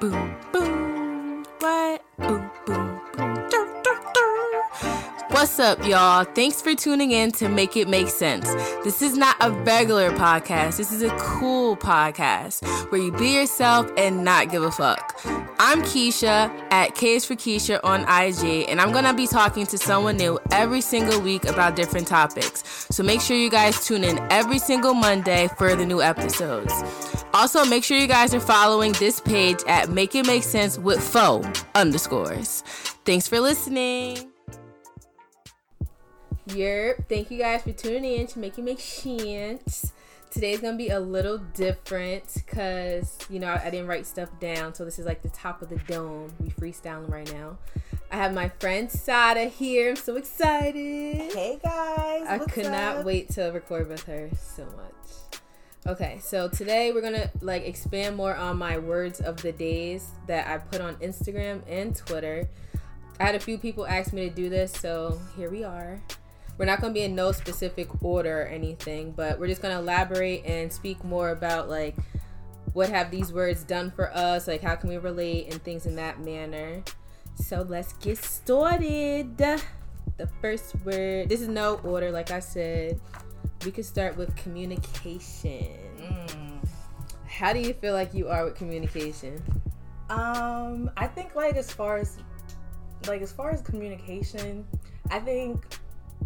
boom, boom. What? Boom, boom, boom. Dur, dur, dur. What's up, y'all? Thanks for tuning in to Make It Make Sense. This is not a regular podcast. This is a cool podcast where you be yourself and not give a fuck. I'm Keisha at K's for Keisha on IG, and I'm gonna be talking to someone new every single week about different topics. So make sure you guys tune in every single Monday for the new episodes. Also, make sure you guys are following this page at Make It Make Sense with Fo underscores. Thanks for listening. Yerp. Thank you guys for tuning in to Make It Make Sense. Today's gonna be a little different because you know I, I didn't write stuff down, so this is like the top of the dome. We freestyling right now. I have my friend Satta here. I'm so excited. Hey guys. I could not wait to record with her so much. Okay, so today we're gonna like expand more on my words of the days that I put on Instagram and Twitter. I had a few people ask me to do this, so here we are. We're not gonna be in no specific order or anything, but we're just gonna elaborate and speak more about like what have these words done for us, like how can we relate and things in that manner. So let's get started. The first word. This is no order, like I said. We could start with communication. Mm. How do you feel like you are with communication? Um, I think like as far as like as far as communication, I think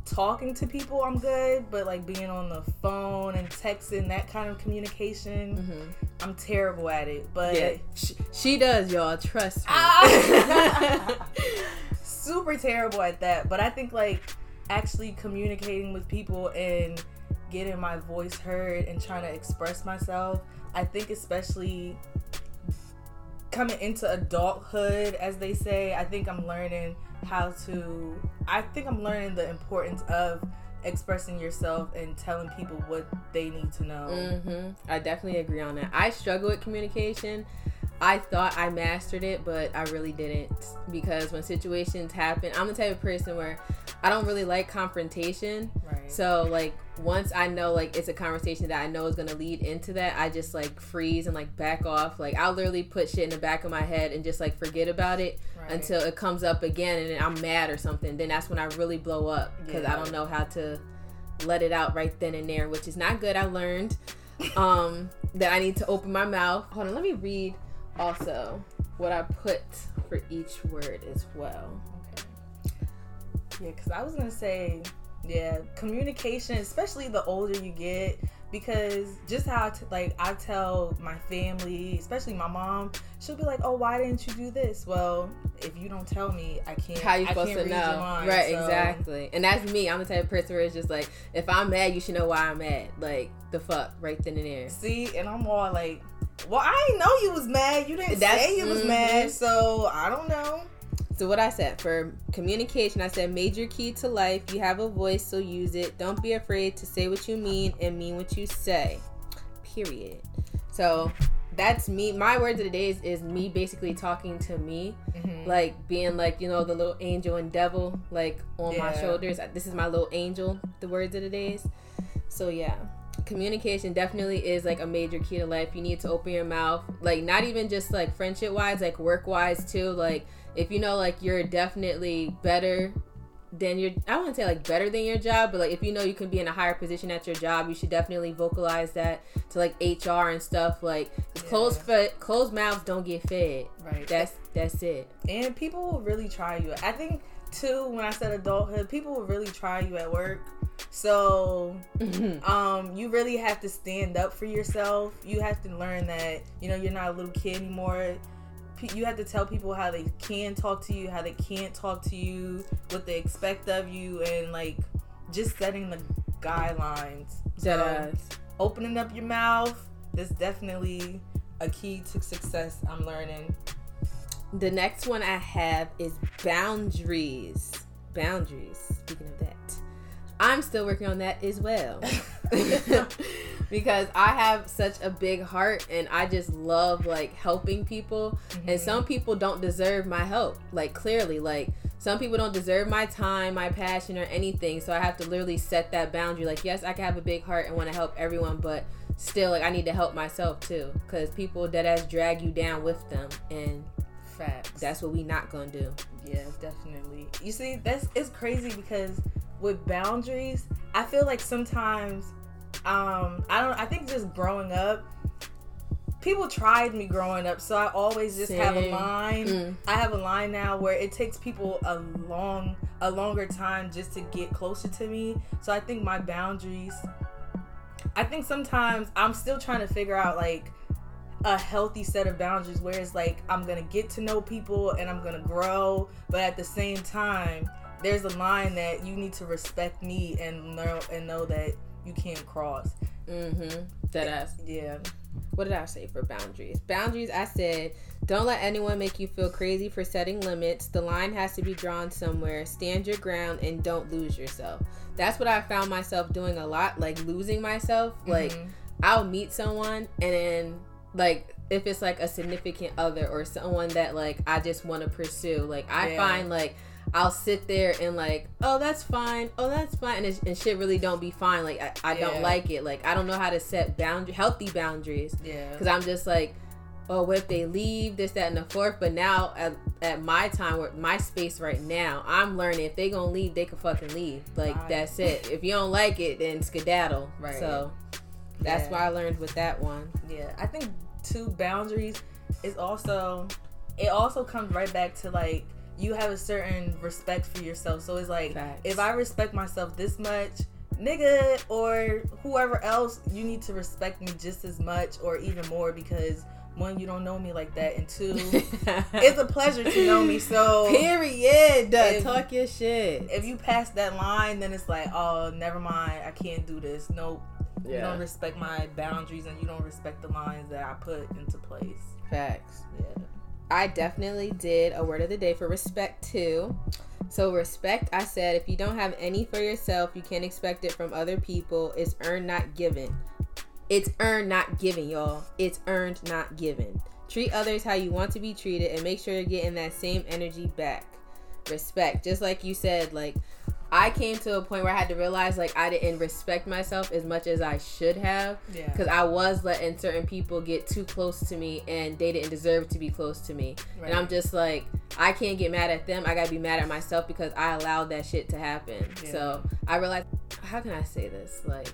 talking to people I'm good, but like being on the phone and texting that kind of communication, Mm-hmm. I'm terrible at it. But Yeah, she, she does, y'all. Trust me. Ah! super terrible at that. But I think like actually communicating with people and getting my voice heard and trying to express myself, I think especially coming into adulthood, as they say, I think I'm learning how to. I think I'm learning the importance of expressing yourself and telling people what they need to know. hmm I definitely agree on that. I struggle with communication. I thought I mastered it, but I really didn't because when situations happen, I'm the type of person where I don't really like confrontation. Right. So like once I know like it's a conversation that I know is gonna lead into that, I just like freeze and like back off. Like I'll literally put shit in the back of my head and just like forget about it Right. until it comes up again and then I'm mad or something. Then that's when I really blow up because I don't know how to let it out right then and there, which is not good. I learned um that I need to open my mouth. Hold on, let me read also what I put for each word as well. Okay. Yeah, because I was gonna say, yeah, communication, especially the older you get, because just how t- like I tell my family, especially my mom, she'll be like, "Oh, why didn't you do this?" Well, if you don't tell me, I can't. How you I supposed can't to know? mind, right, so- exactly. And that's me. I'm the type of person where it's just like, if I'm mad, you should know why I'm mad. Like the fuck, right then and there. See, and I'm all like, "Well, I didn't know you was mad. You didn't That's- say you was mhm. mad, so I don't know." So what I said for communication, I said major key to life. You have a voice, so use it. Don't be afraid to say what you mean and mean what you say. Period. So that's me. My words of the days is, me basically talking to me, Mhm. like being like you know the little angel and devil like on my shoulders. This is my little angel. The words of the days. So yeah. Communication definitely is like a major key to life. You need to open your mouth, like not even just like friendship wise, like work wise too. Like if you know like you're definitely better than your I wouldn't say like better than your job, but like if you know you can be in a higher position at your job, you should definitely vocalize that to like HR and stuff. Like 'cause closed fe- closed mouths don't get fed. Right. That's that's it. and people will really try you. I think too when I said adulthood, people will really try you at work. So um, you really have to stand up for yourself. You have to learn that you know you're not a little kid anymore. P- You have to tell people how they can talk to you, how they can't talk to you, what they expect of you, and like just setting the guidelines. Dead So, opening up your mouth is definitely a key to success. I'm learning. The next one I have is boundaries. Boundaries. Speaking of that, I'm still working on that as well. because I have such a big heart and I just love like helping people. And mm-hmm. some people don't deserve my help. Like, clearly, like, some people don't deserve my time, my passion, or anything. So I have to literally set that boundary. Like, yes, I can have a big heart and want to help everyone, but still like I need to help myself too, because people that as drag you down with them, and Facts. that's what we not gonna do. Yeah, definitely. You see, that's it's crazy because with boundaries, I feel like sometimes um I don't I think just growing up people tried me growing up, so I always just have a line. Mm. I have a line now where it takes people a long a longer time just to get closer to me. So I think my boundaries I think sometimes I'm still trying to figure out like a healthy set of boundaries where it's like I'm gonna get to know people and I'm gonna grow, but at the same time, there's a line that you need to respect me and know and know that you can't cross. Mm-hmm. That ass. Yeah, What did I say for boundaries? Boundaries, I said, don't let anyone make you feel crazy for setting limits. The line has to be drawn somewhere. Stand your ground and don't lose yourself. That's what I found myself doing a lot, like losing myself. Like Mhm. I'll meet someone and then like if it's like a significant other or someone that like I just want to pursue, like I Yeah. find like I'll sit there and like, oh that's fine, oh that's fine, and, it's, and shit really don't be fine. Like I, I Yeah. don't like it. Like I don't know how to set boundary, healthy boundaries, yeah, because I'm just like, oh what if they leave this that and the fourth. But now at, at my time, or my space right now, I'm learning if they gonna leave, they can fucking leave. Like Right. that's it. If you don't like it, then skedaddle. Right. So. That's Yeah. what I learned with that one. yeah. I think two boundaries is also it also comes right back to like you have a certain respect for yourself. So it's like Facts. if I respect myself this much, nigga or whoever else, you need to respect me just as much or even more because one, you don't know me like that, and two, it's a pleasure to know me. So Period. If- Talk your shit. if you pass that line, then it's like, oh, never mind, I can't do this. Nope. You don't respect my boundaries and you don't respect the lines that I put into place. Facts. Yeah. I definitely did a word of the day for respect too. So respect, I said, if you don't have any for yourself, you can't expect it from other people. It's earned, not given. It's earned, not given, y'all. It's earned, not given. Treat others how you want to be treated and make sure you're getting that same energy back. Respect. Just like you said, like I came to a point where I had to realize like I didn't respect myself as much as I should have Yeah. because I was letting certain people get too close to me and they didn't deserve to be close to me. Right. And I'm just like, I can't get mad at them. I gotta be mad at myself because I allowed that shit to happen. Yeah. So I realized, how can I say this? Like,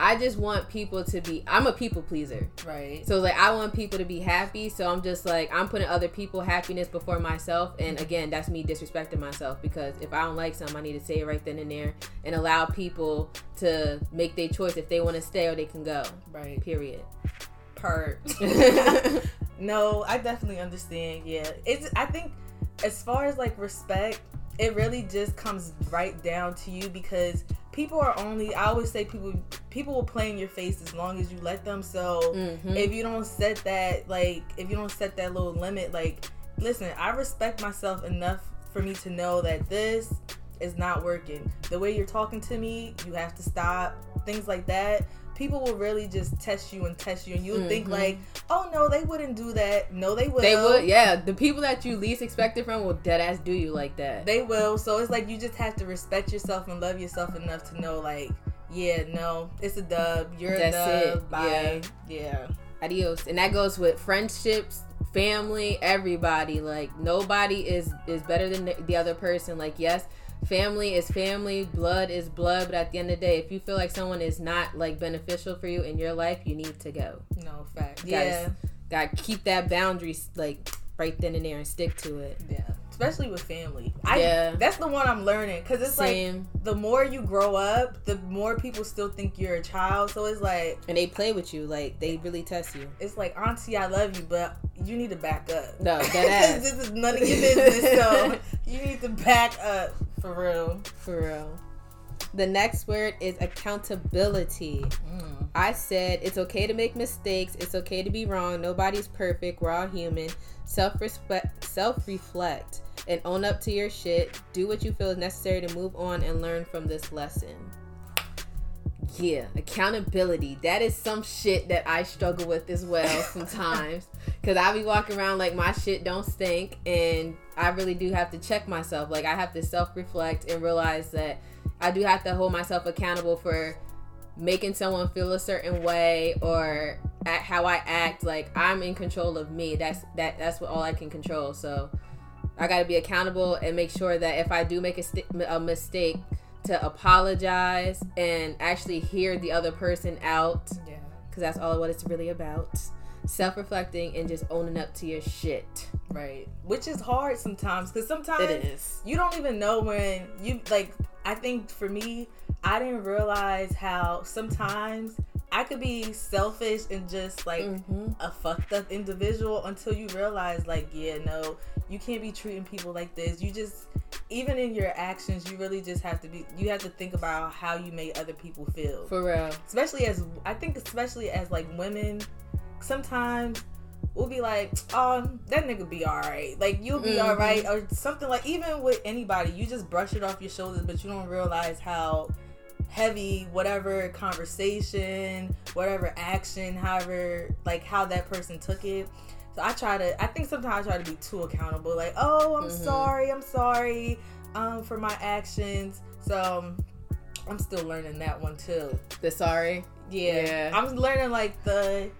I just want people to be. I'm a people pleaser. right. So like I want people to be happy. So I'm just like I'm putting other people happiness before myself. And again, that's me disrespecting myself because if I don't like something, I need to say it right then and there and allow people to make their choice if they want to stay or they can go. Right. Period. Part. no, I definitely understand. Yeah. It's I think as far as like respect, it really just comes right down to you because people are only I always say people people will play in your face as long as you let them. So Mhm. if you don't set that like if you don't set that little limit like listen i respect myself enough for me to know that this is not working the way you're talking to me you have to stop things like that people will really just test you and test you and you'll think Mhm. like oh no they wouldn't do that no they will They would, yeah. The people that you least expected from will dead ass do you like that. they will so it's like you just have to respect yourself and love yourself enough to know like yeah no it's a dub you're That's a dub it, bye yeah Adios. And that goes with friendships, family, everybody. Like nobody is is better than the- the other person. Like yes, family is family, blood is blood, but at the end of the day, if you feel like someone is not like beneficial for you in your life, you need to go. no fact yeah Got to keep that boundary like right then and there and stick to it. Yeah, especially with family. I, Yeah. that's the one I'm learning because it's Same. like the more you grow up, the more people still think you're a child. So it's like and they play with you like they really test you. it's like Auntie, I love you, but you need to back up. No, that ass. this is none of your business. So you need to back up for real. For real. The next word is accountability. Mm. I said it's okay to make mistakes. It's okay to be wrong. Nobody's perfect. We're all human. Self respect, self reflect, and own up to your shit. Do what you feel is necessary to move on and learn from this lesson. Yeah, accountability. That is some shit that I struggle with as well sometimes. Cause I be walking around like my shit don't stink, and I really do have to check myself. Like I have to self reflect and realize that I do have to hold myself accountable for making someone feel a certain way or at how I act. Like I'm in control of me. That's that. That's what all I can control. So I got to be accountable and make sure that if I do make a, st- a mistake, to apologize and actually hear the other person out. Yeah. Because that's all what it's really about. Self reflecting and just owning up to your shit. Right. Which is hard sometimes because sometimes It is. you don't even know when you like. I think for me, I didn't realize how sometimes I could be selfish and just like Mm-hmm. a fucked up individual until you realize, like, yeah, no, you can't be treating people like this. You just, even in your actions, you really just have to be, you have to think about how you made other people feel. For real. especially as, I think, especially as like women, sometimes we'll be like, oh, that nigga be alright. Like, you'll be Mhm. alright. Or something like, even with anybody, you just brush it off your shoulders, but you don't realize how heavy whatever conversation, whatever action, however, like how that person took it. So I try to, I think sometimes I try to be too accountable. Like, oh, I'm Mhm. sorry, I'm sorry um, for my actions. So um, I'm still learning that one too. The sorry. Yeah. Yeah. I'm learning like the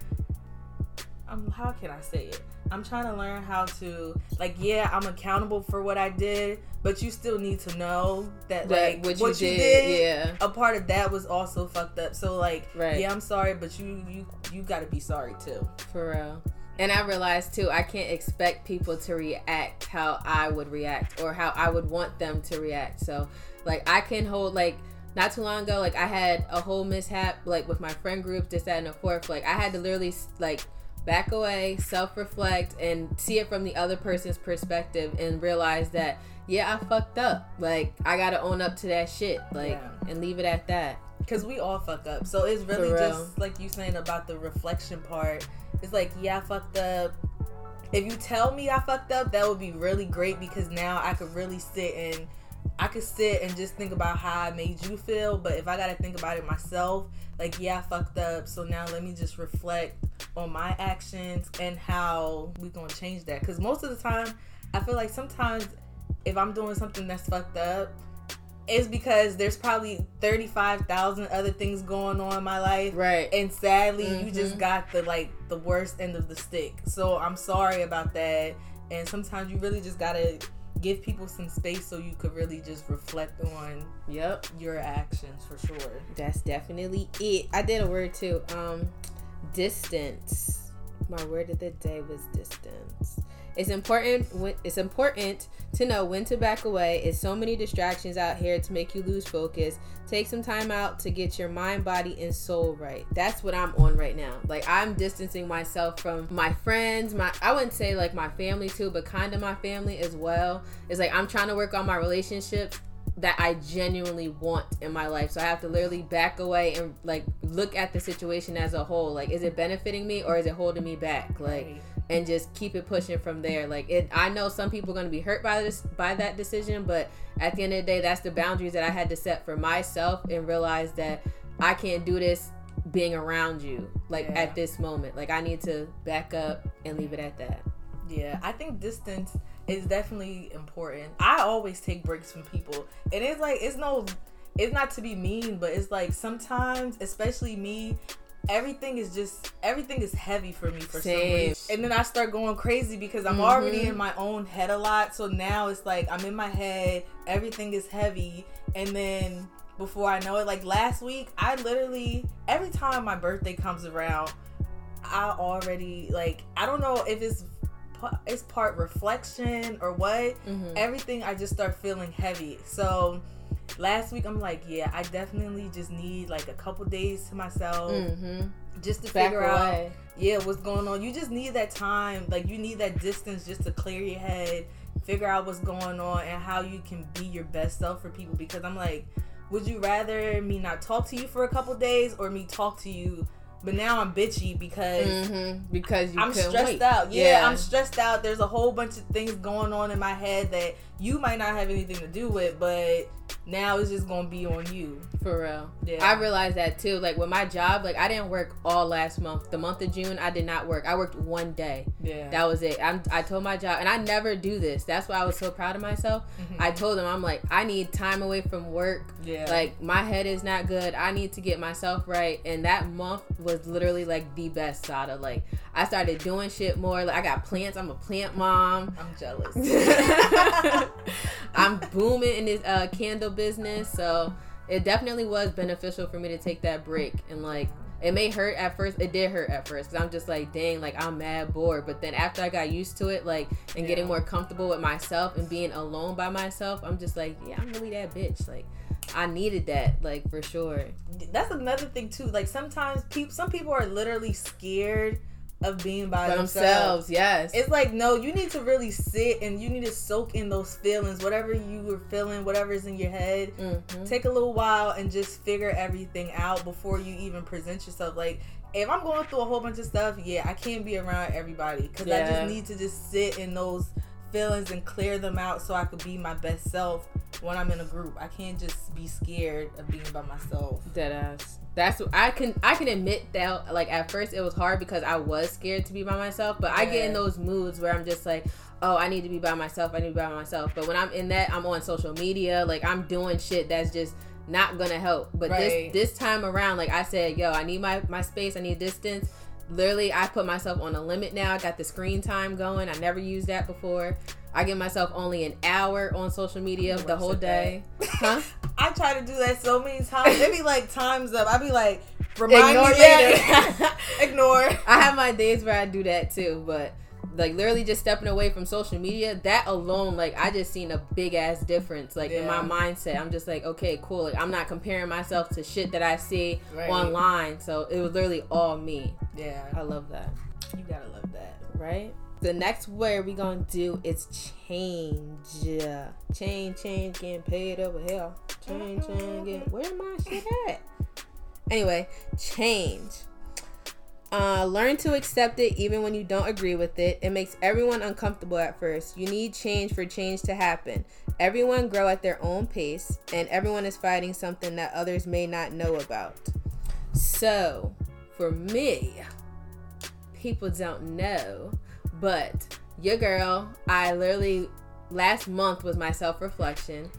um how can I say it? I'm trying to learn how to like yeah, I'm accountable for what I did, but you still need to know that like what what, you you, did, did, yeah. a part of that was also fucked up. So like Right. yeah, I'm sorry, but you you you got to be sorry too. For real. And I realized too, I can't expect people to react how I would react or how I would want them to react. So, like, I can hold, like, not too long ago, like, I had a whole mishap, like, with my friend group, this, that, and the fourth. Like, I had to literally, like, back away, self reflect, and see it from the other person's perspective and realize that, yeah, I fucked up. Like, I gotta own up to that shit. Like, Yeah. and leave it at that. Cause we all fuck up. So it's really real. just like you saying about the reflection part. It's like, yeah, I fucked up. If you tell me I fucked up, that would be really great because now I could really sit and I could sit and just think about how I made you feel. But if I gotta think about it myself, like, yeah, I fucked up. So now let me just reflect on my actions and how we gonna change that. Cause most of the time, I feel like sometimes if I'm doing something that's fucked up, it's because there's probably 35,000 other things going on in my life. Right. And sadly, you just Mhm. got the like the worst end of the stick. So I'm sorry about that. And sometimes you really just gotta give people some space so you could really just reflect on Yep. your actions for sure. That's definitely it. I did a word too. Um, distance. My word of the day was distance. It's important. When, it's important to know when to back away. It's so many distractions out here to make you lose focus. Take some time out to get your mind, body, and soul right. That's what I'm on right now. Like I'm distancing myself from my friends. My I wouldn't say like my family too, but kind of my family as well. It's like I'm trying to work on my relationships that I genuinely want in my life. So I have to literally back away and like look at the situation as a whole. Like, is it benefiting me or is it holding me back? Like, Right. and just keep it pushing from there. Like, it. I know some people are going to be hurt by this by that decision, but at the end of the day, that's the boundaries that I had to set for myself and realize that I can't do this being around you like Yeah. at this moment. Like, I need to back up and leave it at that. Yeah, I think distance is definitely important. I always take breaks from people. And it's like it's no it's not to be mean, but it's like sometimes, especially me, everything is just everything is heavy for me for some Same. reason. And then I start going crazy because I'm Mhm. already in my own head a lot. So now it's like I'm in my head, everything is heavy, and then before I know it, like last week, I literally every time my birthday comes around, I already like I don't know if it's it's part reflection or what. Mm-hmm. Everything I just start feeling heavy. So last week I'm like, yeah, I definitely just need like a couple days to myself Mm-hmm. just to Back figure out yeah what's going on. You just need that time, like you need that distance just to clear your head, figure out what's going on and how you can be your best self for people because I'm like would you rather me not talk to you for a couple days or me talk to you but now I'm bitchy because Mm-hmm. Because you I'm stressed wait. out. Yeah, I'm stressed out. There's a whole bunch of things going on in my head that you might not have anything to do with, but now it's just gonna be on you. For real. Yeah. I realized that too. Like with my job, like I didn't work all last month. The month of June, I did not work. I worked one day. Yeah. That was it. I'm, I told my job, and I never do this. That's why I was so proud of myself. Mhm. I told them, I'm like, I need time away from work. yeah. Like my head is not good. I need to get myself right. And that month was literally like the best Satta. Like I started doing shit more. Like I got plants. I'm a plant mom. I'm jealous. I'm booming in this uh, candle business, so it definitely was beneficial for me to take that break. And like, it may hurt at first. It did hurt at first because I'm just like, dang, like I'm mad bored. But then after I got used to it, like, and getting more comfortable with myself and being alone by myself, I'm just like, yeah, I'm really that bitch. Like, I needed that, like for sure. That's another thing too. Like sometimes people, some people are literally scared of being by themselves. themselves, yes. It's like no, you need to really sit and you need to soak in those feelings, whatever you were feeling, whatever's in your head. Mhm. Take a little while and just figure everything out before you even present yourself. Like if I'm going through a whole bunch of stuff, yeah, I can't be around everybody because I just need to just sit in those feelings and clear them out so I could be my best self when I'm in a group. I can't just be scared of being by myself. Dead ass. That's what I can I can admit that like at first it was hard because I was scared to be by myself, but I get in those moods where I'm just like, oh, I need to be by myself. I need to be by myself. But when I'm in that, I'm on social media, like I'm doing shit that's just not gonna help. But Right. this this time around, like I said, yo, I need my my space. I need distance. Literally, I put myself on a limit now. I got the screen time going. I never used that before. I give myself only an hour on social media the whole day. Huh? I try to do that so many times. It'd be like times up. I'd be like, remind Ignore me later. Ignore. I have my days where I do that too, but like literally just stepping away from social media, that alone, like I just seen a big ass difference. Like in my mindset, I'm just like, okay, cool. Like I'm not comparing myself to shit that I see Right. online. So it was literally all me. Yeah, I love that. you gotta love that. Right? The next word we gonna do is change. Change, change, getting paid over here. Change, change, get where my shit at? Anyway, change. Uh, learn to accept it even when you don't agree with it. It makes everyone uncomfortable at first. You need change for change to happen. Everyone grow at their own pace, and everyone is fighting something that others may not know about. So, for me, people don't know, but your girl, I literally last month was my self reflection.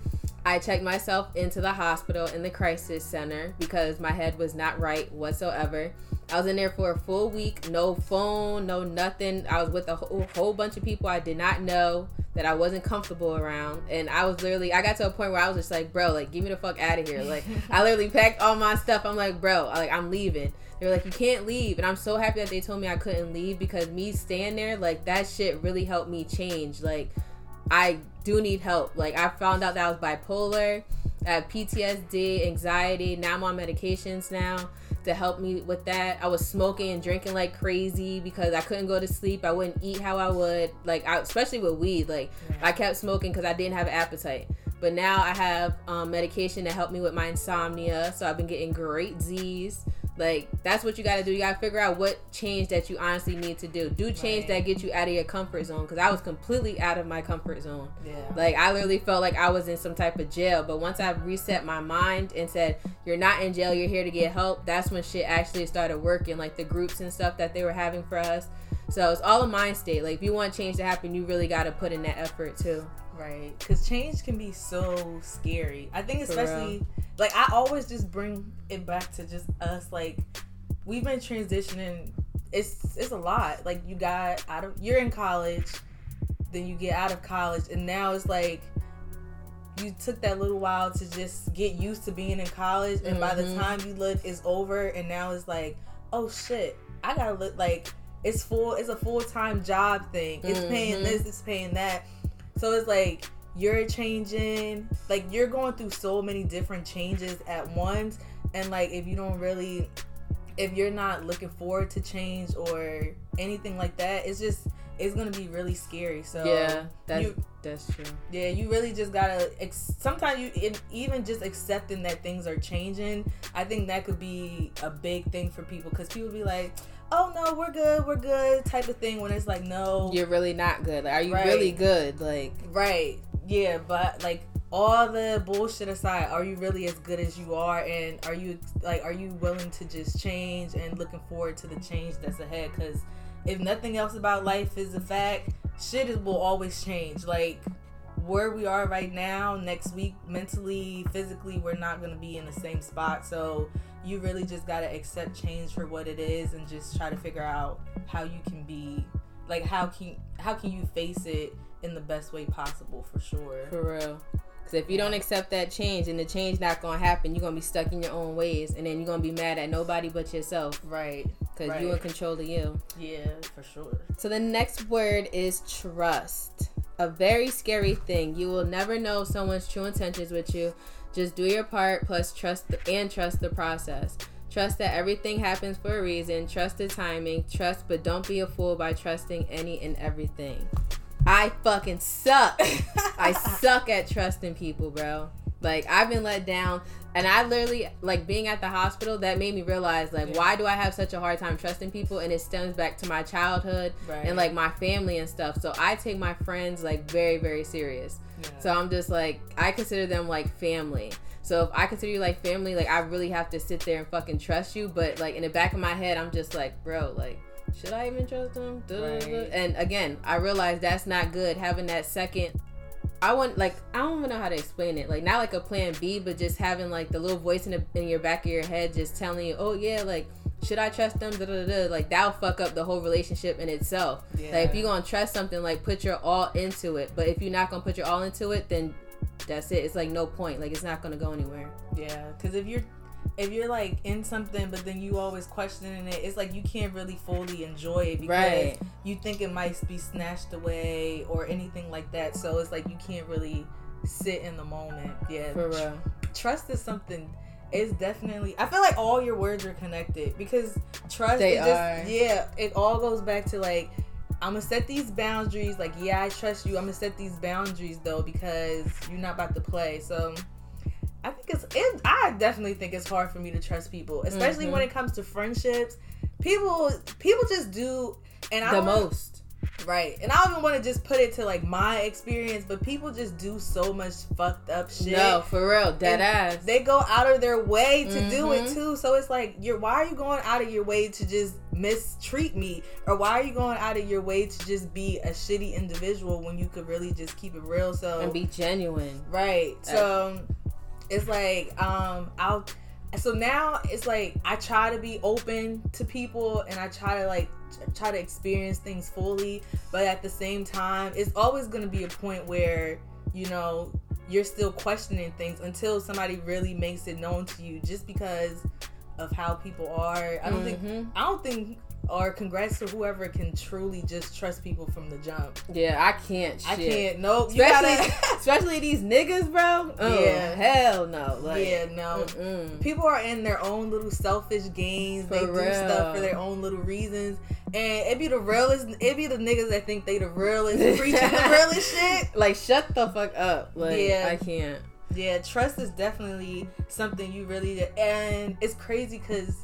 I checked myself into the hospital in the crisis center because my head was not right whatsoever. I was in there for a full week, no phone, no nothing. I was with a whole, whole bunch of people I did not know that I wasn't comfortable around. And I was literally, I got to a point where I was just like, bro, like, get me the fuck out of here. Like, I literally packed all my stuff. I'm like, bro, like, I'm leaving. They were like, you can't leave. And I'm so happy that they told me I couldn't leave because me staying there, like, that shit really helped me change. Like, I do need help. Like, I found out that I was bipolar, I have PTSD, anxiety. Now I'm on medications now to help me with that. I was smoking and drinking like crazy because I couldn't go to sleep. I wouldn't eat how I would. Like, I, especially with weed. Like, I kept smoking because I didn't have an appetite. But now I have um, medication to help me with my insomnia. So I've been getting great Z's. Like that's what you got to do. You got to figure out what change that you honestly need to do. Do change Right. that get you out of your comfort zone. Because I was completely out of my comfort zone. Yeah. Like I literally felt like I was in some type of jail. But once I reset my mind and said, "You're not in jail. You're here to get help," that's when shit actually started working. Like the groups and stuff that they were having for us. So it's all a mind state. Like if you want change to happen, you really got to put in that effort too. Right. Because change can be so scary. I think, especially, like, I always just bring it back to just us. Like, we've been transitioning. It's it's a lot. Like, you got out of, you're in college, then you get out of college, and now it's like, you took that little while to just get used to being in college, and by the Mhm. time you look, it's over, and now it's like, oh shit, I gotta look like it's full. It's a full time job thing. It's paying Mhm. this. It's paying that. So it's like you're changing. Like you're going through so many different changes at once, and like if you don't really, if you're not looking forward to change or anything like that, it's just it's gonna be really scary. So yeah, that's you- that's true. yeah, you really just gotta. Ex- sometimes you it, even just accepting that things are changing. I think that could be a big thing for people because people be like, "Oh no, we're good, we're good," type of thing. When it's like, no, You're really not good. Like, are you Right. really good? Like, right, yeah, but like all the bullshit aside, are you really as good as you are? And are you like, are you willing to just change and looking forward to the change that's ahead? Because if nothing else about life is a fact, shit is, will always change. Like where we are right now, next week, mentally, physically, we're not gonna be in the same spot. So you really just gotta accept change for what it is and just try to figure out how you can be like how can how can you face it in the best way possible for sure. For real. Because if you don't accept that change and the change not gonna happen, you're gonna be stuck in your own ways, and then you're gonna be mad at nobody but yourself. Right. Because right. you in control of you. Yeah, for sure. So the next word is trust. A very scary thing. You will never know someone's true intentions with you. Just do your part, plus trust the, and trust the process. Trust that everything happens for a reason. Trust the timing. Trust, but don't be a fool by trusting any and everything. I fucking suck. I suck at trusting people, bro. Like I've been let down and I literally like being at the hospital that made me realize like yeah. why do I have such a hard time trusting people and it stems back to my childhood right. and like my family and stuff. So I take my friends like very very serious. Yeah. So I'm just like I consider them like family. So if I consider you like family, like I really have to sit there and fucking trust you, but like in the back of my head I'm just like, bro, like should I even trust them? Right. And again, I realize that's not good. Having that second, I want like I don't even know how to explain it. Like not like a plan B, but just having like the little voice in the in your back of your head, just telling you, oh yeah, like should I trust them? Da, da, da, Like that'll fuck up the whole relationship in itself. Yeah. Like if you're gonna trust something, like put your all into it. But if you're not gonna put your all into it, then that's it. It's like no point. Like it's not gonna go anywhere. Yeah, because if you're if you're like in something but then you always questioning it it's like you can't really fully enjoy it because right. you think it might be snatched away or anything like that so it's like you can't really sit in the moment yeah for real trust is something it's definitely i feel like all your words are connected because trust they just are. yeah it all goes back to like I'm gonna set these boundaries. Like, yeah, I trust you. I'm gonna set these boundaries though because you're not about to play. So I think it's it, I definitely think it's hard for me to trust people, especially mm-hmm. when it comes to friendships. People people just do and I the most. Right. And I don't even want to just put it to like my experience, but people just do so much fucked up shit. No, for real, dead ass. They go out of their way to mm-hmm. do it mm-hmm. too. So it's like you're why are you going out of your way to just mistreat me? Or why are you going out of your way to just be a shitty individual when you could really just keep it real so and be genuine. Right. So it's like um I'll so now it's like I try to be open to people and I try to like try to experience things fully, but at the same time, it's always going to be a point where you know you're still questioning things until somebody really makes it known to you just because of how people are. I don't mm-hmm. think I don't think or congrats to whoever can truly just trust people from the jump. Yeah, I can't. Shit. I can't. Nope. Especially, especially these niggas, bro. Oh, yeah. Hell no. Like, yeah, no. Mm-mm. People are in their own little selfish games. For they real. do stuff for their own little reasons, and it be the realest. It be the niggas that think they the realest, preaching the realest shit. Like, shut the fuck up. Like, yeah, I can't. Yeah, trust is definitely something you really, and it's crazy because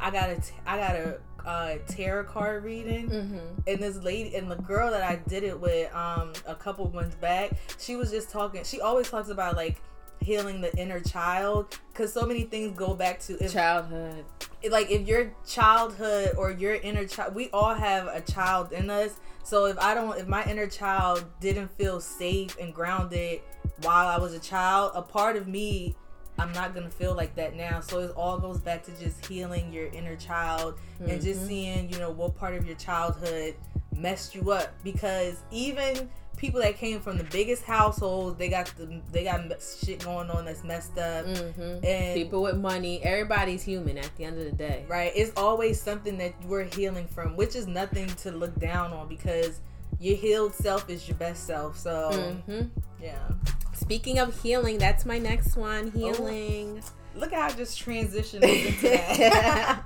I gotta, I gotta uh, tarot card reading, mm-hmm. and this lady and the girl that I did it with um, a couple months back, she was just talking. She always talks about like healing the inner child because so many things go back to if, childhood. Like if your childhood or your inner child, we all have a child in us. So if I don't, if my inner child didn't feel safe and grounded while I was a child, a part of me I'm not gonna feel like that now. So it all goes back to just healing your inner child mm-hmm. and just mm-hmm. seeing, you know, what part of your childhood messed you up. Because even people that came from the biggest households, they got the they got shit going on that's messed up. Mm-hmm. And people with money, everybody's human at the end of the day, right? It's always something that we're healing from, which is nothing to look down on because your healed self is your best self. So mm-hmm. yeah. Speaking of healing, that's my next one. Oh. Healing. Oh, look how I just transitioned into that.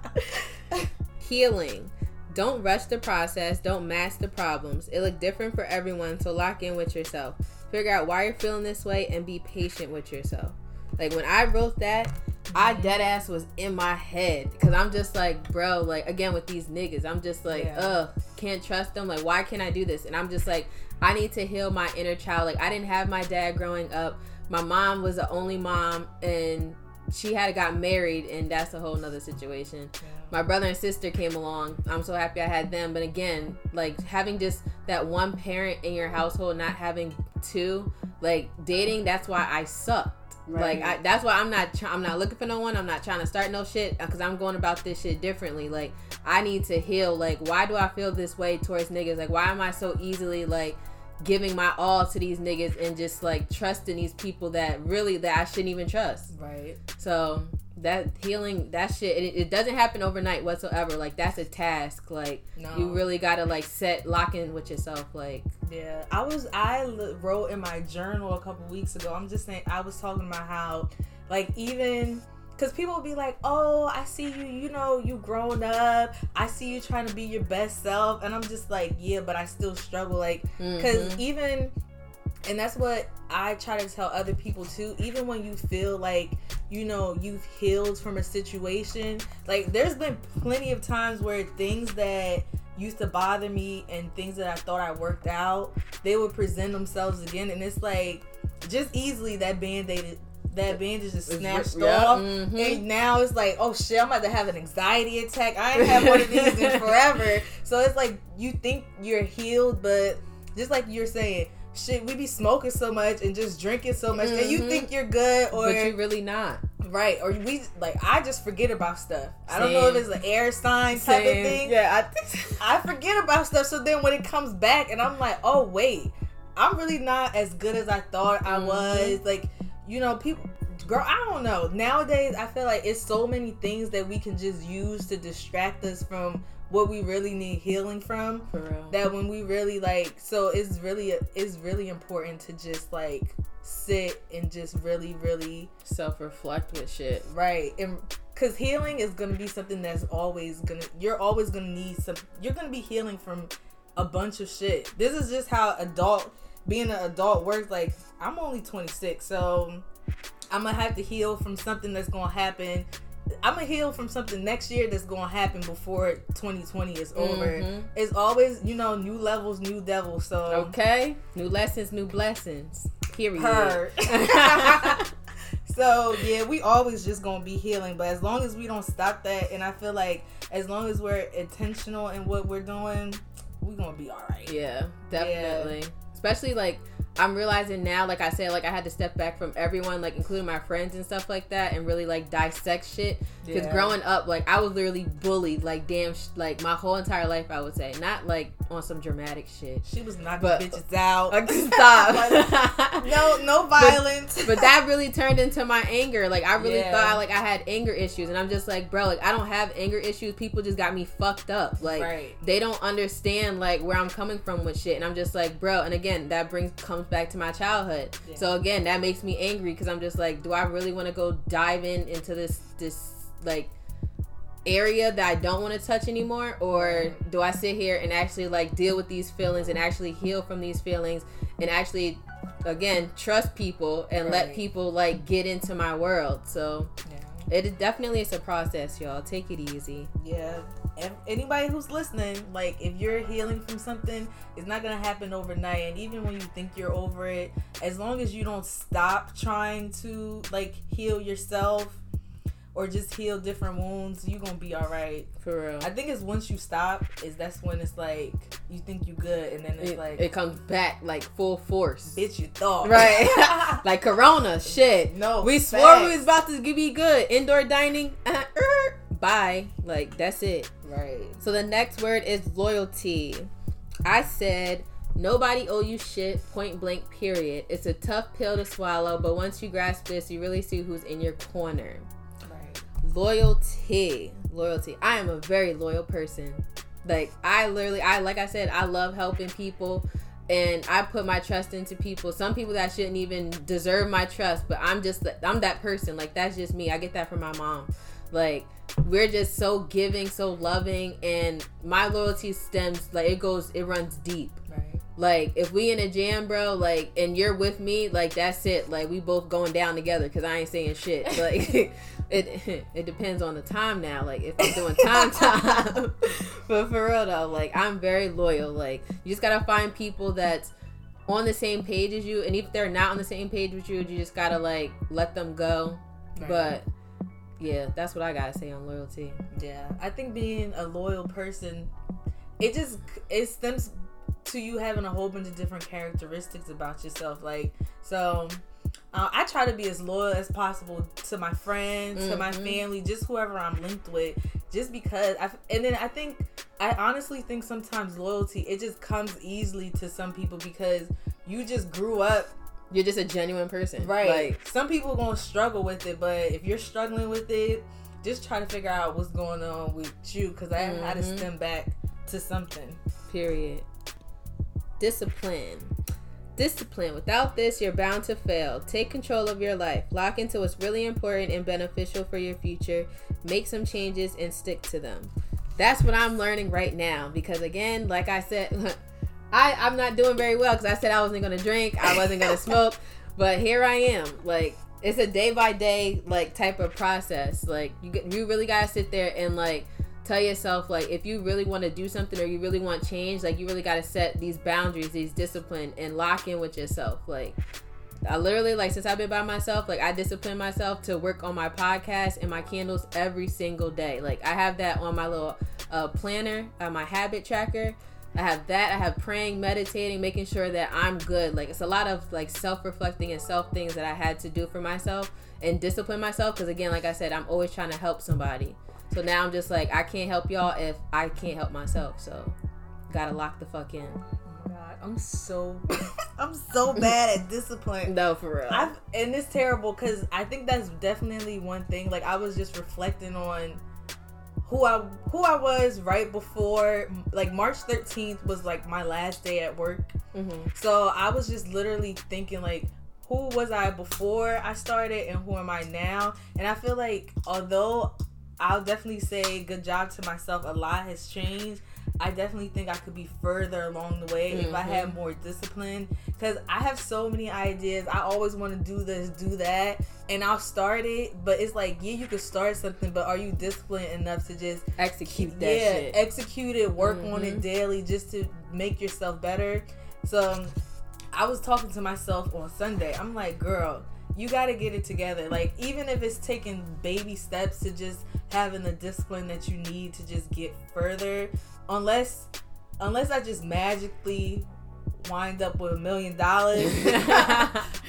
healing. Don't rush the process. Don't mask the problems. It look different for everyone, so lock in with yourself. Figure out why you're feeling this way and be patient with yourself. Like when I wrote that, I dead ass was in my head because I'm just like, bro, like again with these niggas, I'm just like, yeah. ugh, can't trust them. Like, why can't I do this? And I'm just like, I need to heal my inner child. Like I didn't have my dad growing up, my mom was the only mom and she had got married and that's a whole nother situation yeah. my brother and sister came along i'm so happy i had them but again like having just that one parent in your household not having two like dating that's why i sucked Right. Like I, that's why I'm not I'm not looking for no one. I'm not trying to start no shit because I'm going about this shit differently. Like I need to heal. Like why do I feel this way towards niggas? Like why am I so easily like giving my all to these niggas and just like trusting these people that really that I shouldn't even trust. Right. So that healing that shit it, it doesn't happen overnight whatsoever. Like that's a task. Like no. you really gotta like set lock in with yourself. Like yeah, I was I wrote in my journal a couple weeks ago. I'm just saying I was talking about how like even because people will be like, "Oh, I see you. You know, you grown up. I see you trying to be your best self." And I'm just like, "Yeah, but I still struggle." Like, because mm-hmm. even, and that's what I try to tell other people too. Even when you feel like you know you've healed from a situation, like there's been plenty of times where things that used to bother me and things that I thought I worked out, they would present themselves again, and it's like just easily that band-aid that bandage is snatched yeah, off, mm-hmm. and now it's like, oh shit, I'm about to have an anxiety attack. I ain't had one of these in forever. So it's like you think you're healed, but just like you're saying, shit, we be smoking so much and just drinking so much, mm-hmm. and you mm-hmm. think you're good, or but you really not. Right, or we like I just forget about stuff. Same. I don't know if it's an air sign type Same. of thing. Yeah, I I forget about stuff. So then when it comes back, and I'm like, oh wait, I'm really not as good as I thought I mm-hmm. was. Like you know, people girl, I don't know. Nowadays I feel like it's so many things that we can just use to distract us from what we really need healing from. That when we really like so it's really it's really important to just like sit and just really really self-reflect with shit. Right. And cuz healing is going to be something that's always going to you're always going to need some you're going to be healing from a bunch of shit. This is just how adult being an adult works like I'm only 26, so I'm gonna have to heal from something that's gonna happen. I'm gonna heal from something next year that's gonna happen before 2020 is over. Mm-hmm. It's always, you know, new levels, new devils. So okay, new lessons, new blessings. Period. so yeah, we always just gonna be healing, but as long as we don't stop that, and I feel like as long as we're intentional in what we're doing, we're gonna be all right. Yeah, definitely. Yeah. Especially like I'm realizing now, like I said, like I had to step back from everyone, like including my friends and stuff like that, and really like dissect shit. Because yeah. growing up, like I was literally bullied, like damn, sh- like my whole entire life. I would say, not like on some dramatic shit. She was knocking but, bitches out. Like, stop. no, no violence. But, but, that really turned into my anger. Like I really yeah. thought like I had anger issues, and I'm just like, bro, like I don't have anger issues. People just got me fucked up. Like right. they don't understand like where I'm coming from with shit, and I'm just like, bro. And again, that brings comes back to my childhood. Yeah. So again, that makes me angry because I'm just like, do I really want to go dive in into this this like area that I don't want to touch anymore or do I sit here and actually like deal with these feelings and actually heal from these feelings and actually again trust people and right. let people like get into my world. So yeah. it definitely is a process, y'all. Take it easy. Yeah anybody who's listening, like if you're healing from something, it's not gonna happen overnight. And even when you think you're over it, as long as you don't stop trying to like heal yourself or just heal different wounds, you're gonna be all right. For real. I think it's once you stop, is that's when it's like you think you good, and then it's it, like it comes back like full force. Bitch, you thought right? like Corona, shit. No, we facts. swore we was about to be good. Indoor dining. Uh, er, bye. Like that's it. Right. So the next word is loyalty. I said nobody owe you shit. Point blank. Period. It's a tough pill to swallow, but once you grasp this, you really see who's in your corner. Right. Loyalty. Loyalty. I am a very loyal person. Like I literally, I like I said, I love helping people and I put my trust into people. Some people that shouldn't even deserve my trust, but I'm just I'm that person. Like that's just me. I get that from my mom. Like we're just so giving, so loving, and my loyalty stems like it goes, it runs deep. Right. Like if we in a jam, bro, like and you're with me, like that's it. Like we both going down together because I ain't saying shit. Like it, it depends on the time now. Like if I'm doing time time, but for real though, like I'm very loyal. Like you just gotta find people that's on the same page as you, and if they're not on the same page with you, you just gotta like let them go. Right. But yeah, that's what I gotta say on loyalty. Yeah, I think being a loyal person, it just it stems to you having a whole bunch of different characteristics about yourself. Like, so uh, I try to be as loyal as possible to my friends, to my Mhm. family, just whoever I'm linked with, just because. I and then I think I honestly think sometimes loyalty it just comes easily to some people because you just grew up You're just a genuine person, Right. Like, Some people gonna struggle with it, but if you're struggling with it, just try to figure out what's going on with you. Cause I had to Mhm. stem back to something. period. Discipline. Discipline. Without this, you're bound to fail. Take control of your life. Lock into what's really important and beneficial for your future. Make some changes and stick to them. That's what I'm learning right now because, again, like I said, I, I'm not doing very well because I said I wasn't going to drink, I wasn't going to smoke, but here I am. Like, it's a day by day, like, type of process. Like, you, you really got to sit there and, like, tell yourself like if you really want to do something or you really want change like you really got to set these boundaries these discipline and lock in with yourself like i literally like since i've been by myself like i discipline myself to work on my podcast and my candles every single day like i have that on my little uh, planner uh, my habit tracker i have that i have praying meditating making sure that i'm good like it's a lot of like self-reflecting and self things that i had to do for myself and discipline myself because again like i said i'm always trying to help somebody so now I'm just like, I can't help y'all if I can't help myself. So gotta lock the fuck in. Oh God, I'm so I'm so bad at discipline. No, for real. I've and it's terrible because I think that's definitely one thing. Like I was just reflecting on who I who I was right before like March 13th was like my last day at work. Mhm. So I was just literally thinking like who was I before I started and who am I now? And I feel like although I'll definitely say good job to myself, a lot has changed. I definitely think I could be further along the way if I had more discipline cuz I have so many ideas. I always want to do this, do that, and I'll start it, but it's like, yeah, you could start something, but are you disciplined enough to just Execute that yeah, shit. execute it, work on it Mhm. daily just to make yourself better. So I was talking to myself on Sunday. I'm like, girl, you got to get it together. Like, even if it's taking baby steps to just having the discipline that you need to just get further, unless unless I just magically wind up with a million dollars.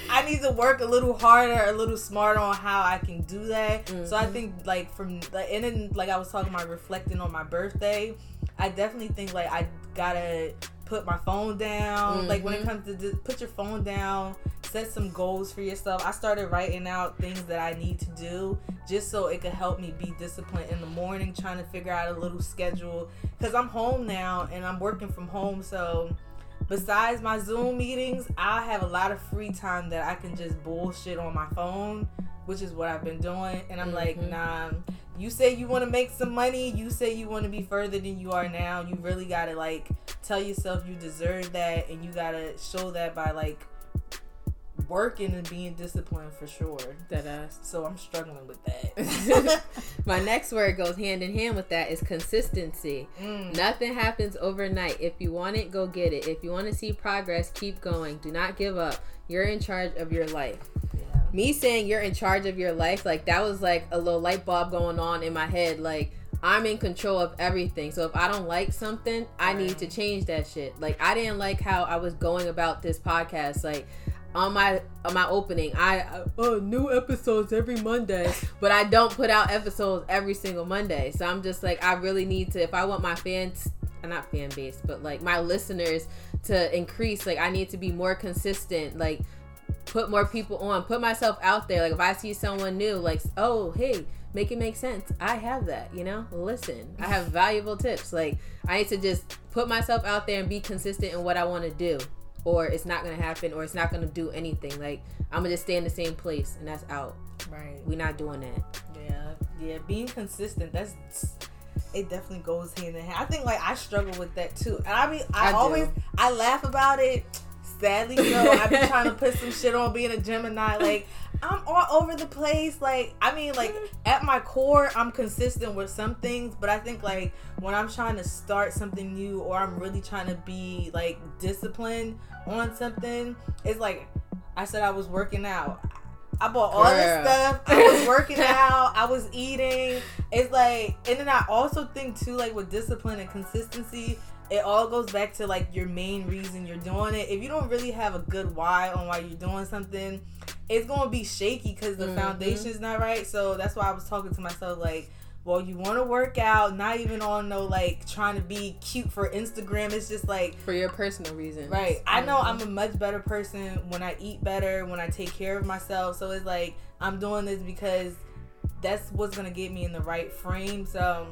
I need to work a little harder, a little smarter on how I can do that. So I Mhm. think like from the and then like I was talking about reflecting on my birthday, I definitely think like I gotta put my phone down. Like when it Mhm. comes to di- put your phone down, set some goals for yourself. I started writing out things that I need to do just so it could help me be disciplined in the morning, trying to figure out a little schedule because I'm home now and I'm working from home, so besides my Zoom meetings, I have a lot of free time that I can just bullshit on my phone, which is what I've been doing. And I'm like, Mhm. nah, you say you want to make some money, you say you want to be further than you are now. You really got to like tell yourself you deserve that, and you got to show that by like working and being disciplined for sure. That ass. So I'm struggling with that. My next word goes hand in hand with that is consistency. Mm. Nothing happens overnight. If you want it, go get it. If you want to see progress, keep going. Do not give up. You're in charge of your life. Me saying you're in charge of your life like that was like a little light bulb going on in my head like i'm in control of everything so if i don't like something i need to change that shit like i didn't like how i was going about this podcast like on my on my opening i uh, oh new episodes every monday but i don't put out episodes every single monday so i'm just like i really need to if i want my fans uh, not fan base but like my listeners to increase like i need to be more consistent like put more people on, put myself out there. Like if I see someone new, like, oh, hey, make it make sense. I have that, you know? Listen, I have valuable tips. Like I need to just put myself out there and be consistent in what I want to do. Or it's not gonna happen, or it's not gonna do anything. Like I'm gonna just stay in the same place, and that's out. Right. We're not doing that. Yeah, yeah, being consistent. That's it. Definitely goes hand in hand. I think like I struggle with that too, and I mean, I, I do. always I laugh about it. Sadly, no. I've been trying to put some shit on being a Gemini. Like I'm all over the place. Like, I mean, like at my core, I'm consistent with some things, but I think like when I'm trying to start something new or I'm really trying to be like disciplined on something, it's like I said I was working out. I bought all this stuff. I was working out. I was eating. It's like, and then I also think too, like with discipline and consistency, it all goes back to like your main reason you're doing it. If you don't really have a good why on why you're doing something, it's gonna be shaky because the Mhm. foundation's not right. So that's why I was talking to myself like. Well, you want to work out, not even on no like trying to be cute for Instagram. It's just like For your personal reasons. Right. I know. I'm a much better person when I eat better, when I take care of myself. So it's like I'm doing this because that's what's gonna get me in the right frame. So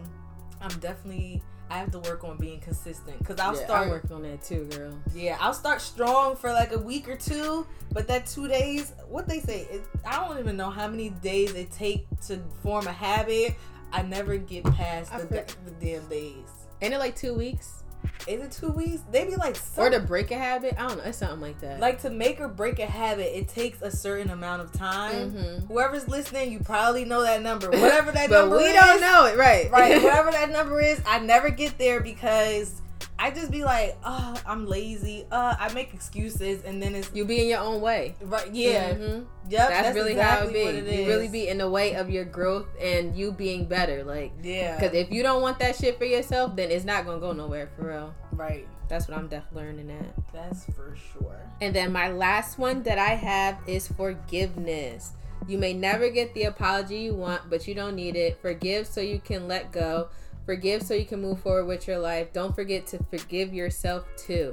I'm definitely I have to work on being consistent because I'll yeah, start. Working on that too, girl. Yeah, I'll start strong for like a week or two, but that two days, what they say, it, I don't even know how many days it take to form a habit. I never get past I the, the damn days. Ain't it like two weeks? Is it two weeks? They be like some, Or to break a habit? I don't know. It's something like that. like to make or break a habit. It takes a certain amount of time. Mhm. Whoever's listening, you probably know that number. Whatever that but number we is, don't know it, right? right? Whatever that number is, I never get there because I just be like, oh, I'm lazy. Uh, I make excuses, and then it's you be in your own way. right. Yeah, Mhm. yep. That's, really how it be. what it you really be in the way of your growth and you being better. Like, Yeah, because if you don't want that shit for yourself, then it's not gonna go nowhere for real. right. That's what I'm definitely learning at. That's for sure. And then my last one that I have is forgiveness. You may never get the apology you want, but you don't need it. Forgive so you can let go. Forgive so you can move forward with your life. Don't forget to forgive yourself too.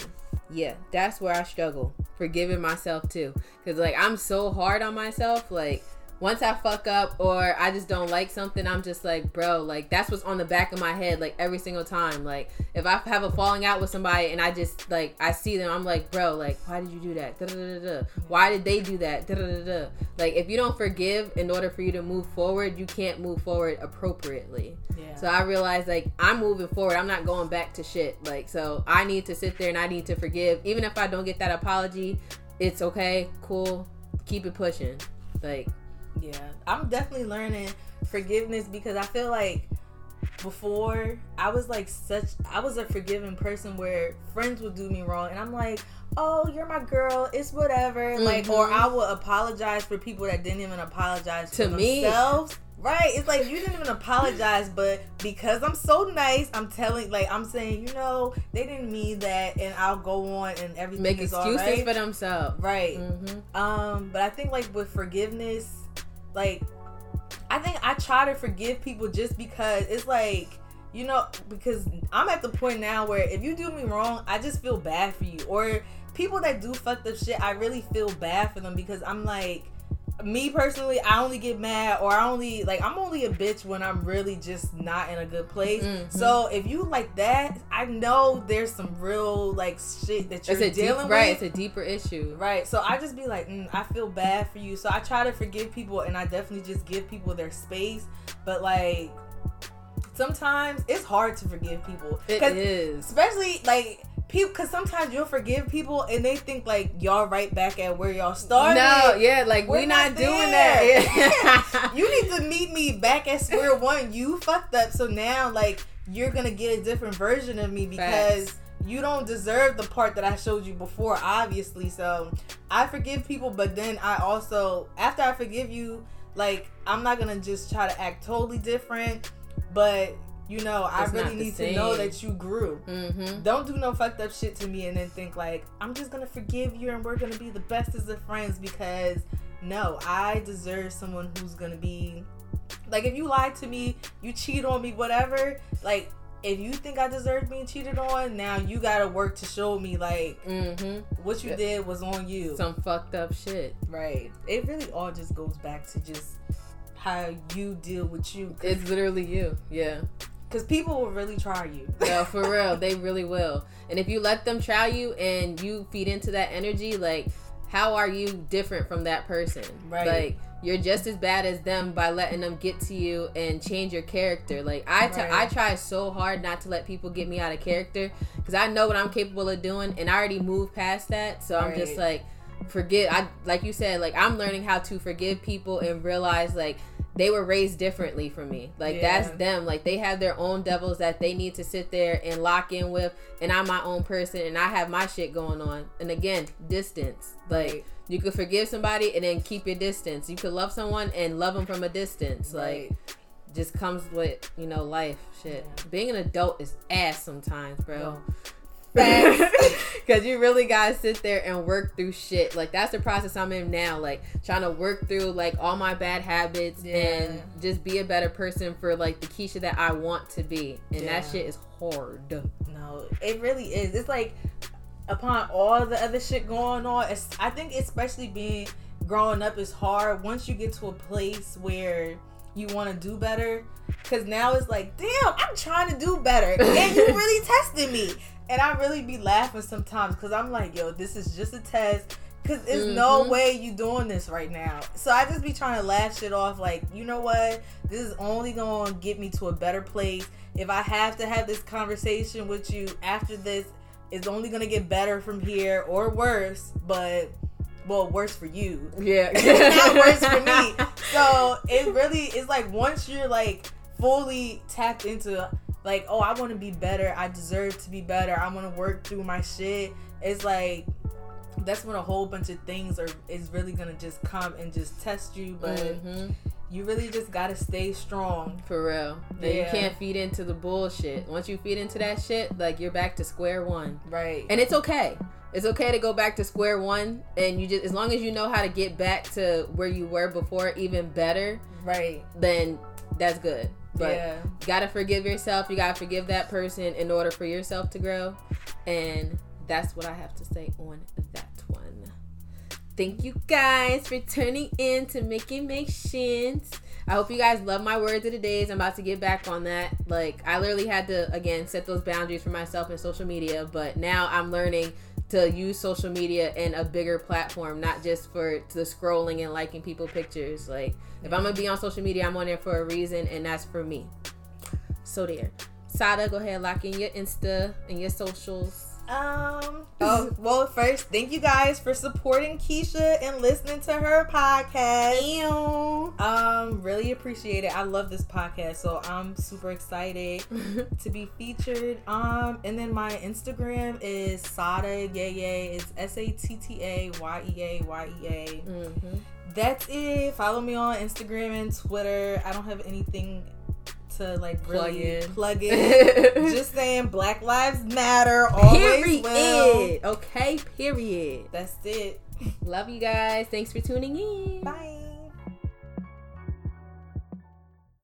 Yeah, that's where I struggle. Forgiving myself too. Cause like I'm so hard on myself. Like once I fuck up or I just don't like something, I'm just like, bro, like that's what's on the back of my head, like every single time. Like if I have a falling out with somebody and I just like I see them, I'm like, bro, like why did you do that? Da-da-da-da-da. Why did they do that? Da-da-da-da. Like if you don't forgive in order for you to move forward, you can't move forward appropriately. Yeah. So I realized like I'm moving forward. I'm not going back to shit. Like so I need to sit there and I need to forgive. Even if I don't get that apology, it's okay, cool. Keep it pushing. Like Yeah, I'm definitely learning forgiveness because I feel like before I was like such I was a forgiving person where friends would do me wrong and I'm like, "Oh, you're my girl. It's whatever." Like or Mhm. I would apologize for people that didn't even apologize To for me. themselves. Right? It's like you didn't even apologize, but because I'm so nice, I'm telling like I'm saying, you know, they didn't mean that and I'll go on and everything make is excuses all right. for themselves. Right. hmm Um, but I think like with forgiveness, like I think I try to forgive people just because it's like you know because I'm at the point now where if you do me wrong, I just feel bad for you. Or people that do fucked up shit, I really feel bad for them because I'm like me personally, I only get mad or I only like I'm only a bitch when I'm really just not in a good place. Mhm. So if you like that, I know there's some real like shit that you're a deep, dealing right. with. It's a deeper issue. Right. So I just be like, mm, I feel bad for you. So I try to forgive people and I definitely just give people their space. But like sometimes it's hard to forgive people. It is. Especially like people because sometimes you'll forgive people and they think like y'all right back at where y'all started. No, yeah, like We're we not, not doing that. Yeah. you need to meet me back at square one. You fucked up, so now like you're gonna get a different version of me because Facts. you don't deserve the part that I showed you before, obviously. So I forgive people, but then I also after I forgive you, like I'm not gonna just try to act totally different, but you know I It's not really the need to know that you grew. mm-hmm. Don't do no fucked up shit to me and then think like I'm just gonna forgive you and we're gonna be the best as of friends because no, I deserve someone who's gonna be like if you lied to me, you cheat on me, whatever. Like if you think I deserve being cheated on, now you gotta work to show me like Mm-hmm. what you Yeah. did was on you. Some fucked up shit. right. It really all just goes back to just how you deal with you. It's literally you. Yeah. 'Cause people will really try you. No, for real, they really will. And if you let them try you and you feed into that energy, like, how are you different from that person? Right. Like, you're just as bad as them by letting them get to you and change your character. Like, I t- Right. I try so hard not to let people get me out of character because I know what I'm capable of doing and I already moved past that. So I'm just like, forgive. I like you said, like I'm learning how to forgive people and realize like they were raised differently from me. Like Yeah. that's them. Like they have their own devils that they need to sit there and lock in with, and I'm my own person and I have my shit going on. And again, distance. Like Right. you could forgive somebody and then keep your distance. You could love someone and love them from a distance. Like Right. just comes with you know life shit. Yeah. Being an adult is ass sometimes, bro. Because you really gotta sit there and work through shit. Like that's the process I'm in now. Like trying to work through like all my bad habits Yeah. and just be a better person for like the Keisha that I want to be. And Yeah. that shit is hard. No, it really is. It's like upon all the other shit going on, it's, I think especially being growing up is hard once you get to a place where you want to do better. Cause now it's like, damn, I'm trying to do better, and you really tested me. And I really be laughing sometimes because I'm like, yo, this is just a test. Cause there's no Mhm. way you doing this right now. So I just be trying to laugh shit off. Like, you know what? This is only gonna get me to a better place. If I have to have this conversation with you after this, it's only gonna get better from here or worse. But well, worse for you. Yeah. Not worse for me. So it really is like once you're like fully tapped into like, oh, I want to be better. I deserve to be better. I want to work through my shit. It's like that's when a whole bunch of things are is really gonna just come and just test you. But Mhm. you really just gotta stay strong. For real. And you can't feed into the bullshit. Once you feed into that shit, like you're back to square one. Right. and it's okay it's okay to go back to square one and you just as long as you know how to get back to where you were before even better right. then that's good but yeah. you gotta forgive yourself you gotta forgive that person in order for yourself to grow and that's what i have to say on that one thank you guys for tuning in to make it make sense I hope you guys love my words of the days. I'm about to get back on that. Like I literally had to again set those boundaries for myself in social media, but now I'm learning to use social media in a bigger platform, not just for the scrolling and liking people pictures. Like if I'm gonna be on social media, I'm on there for a reason, and that's for me. So there, Satta, go ahead, lock in your Insta and your socials. Um. Oh well. First, thank you guys for supporting Keisha and listening to her podcast. Um, really appreciate it. I love this podcast, so I'm super excited to be featured. Um, and then my Instagram is Satta Yeye. It's S A T T A Y E A Y E A. hmm That's it. Follow me on Instagram and Twitter. I don't have anything to like Plug really in. plug in. Just saying, Black Lives Matter. Always Period. will. Okay. Period. That's it. Love you guys. Thanks for tuning in. Bye.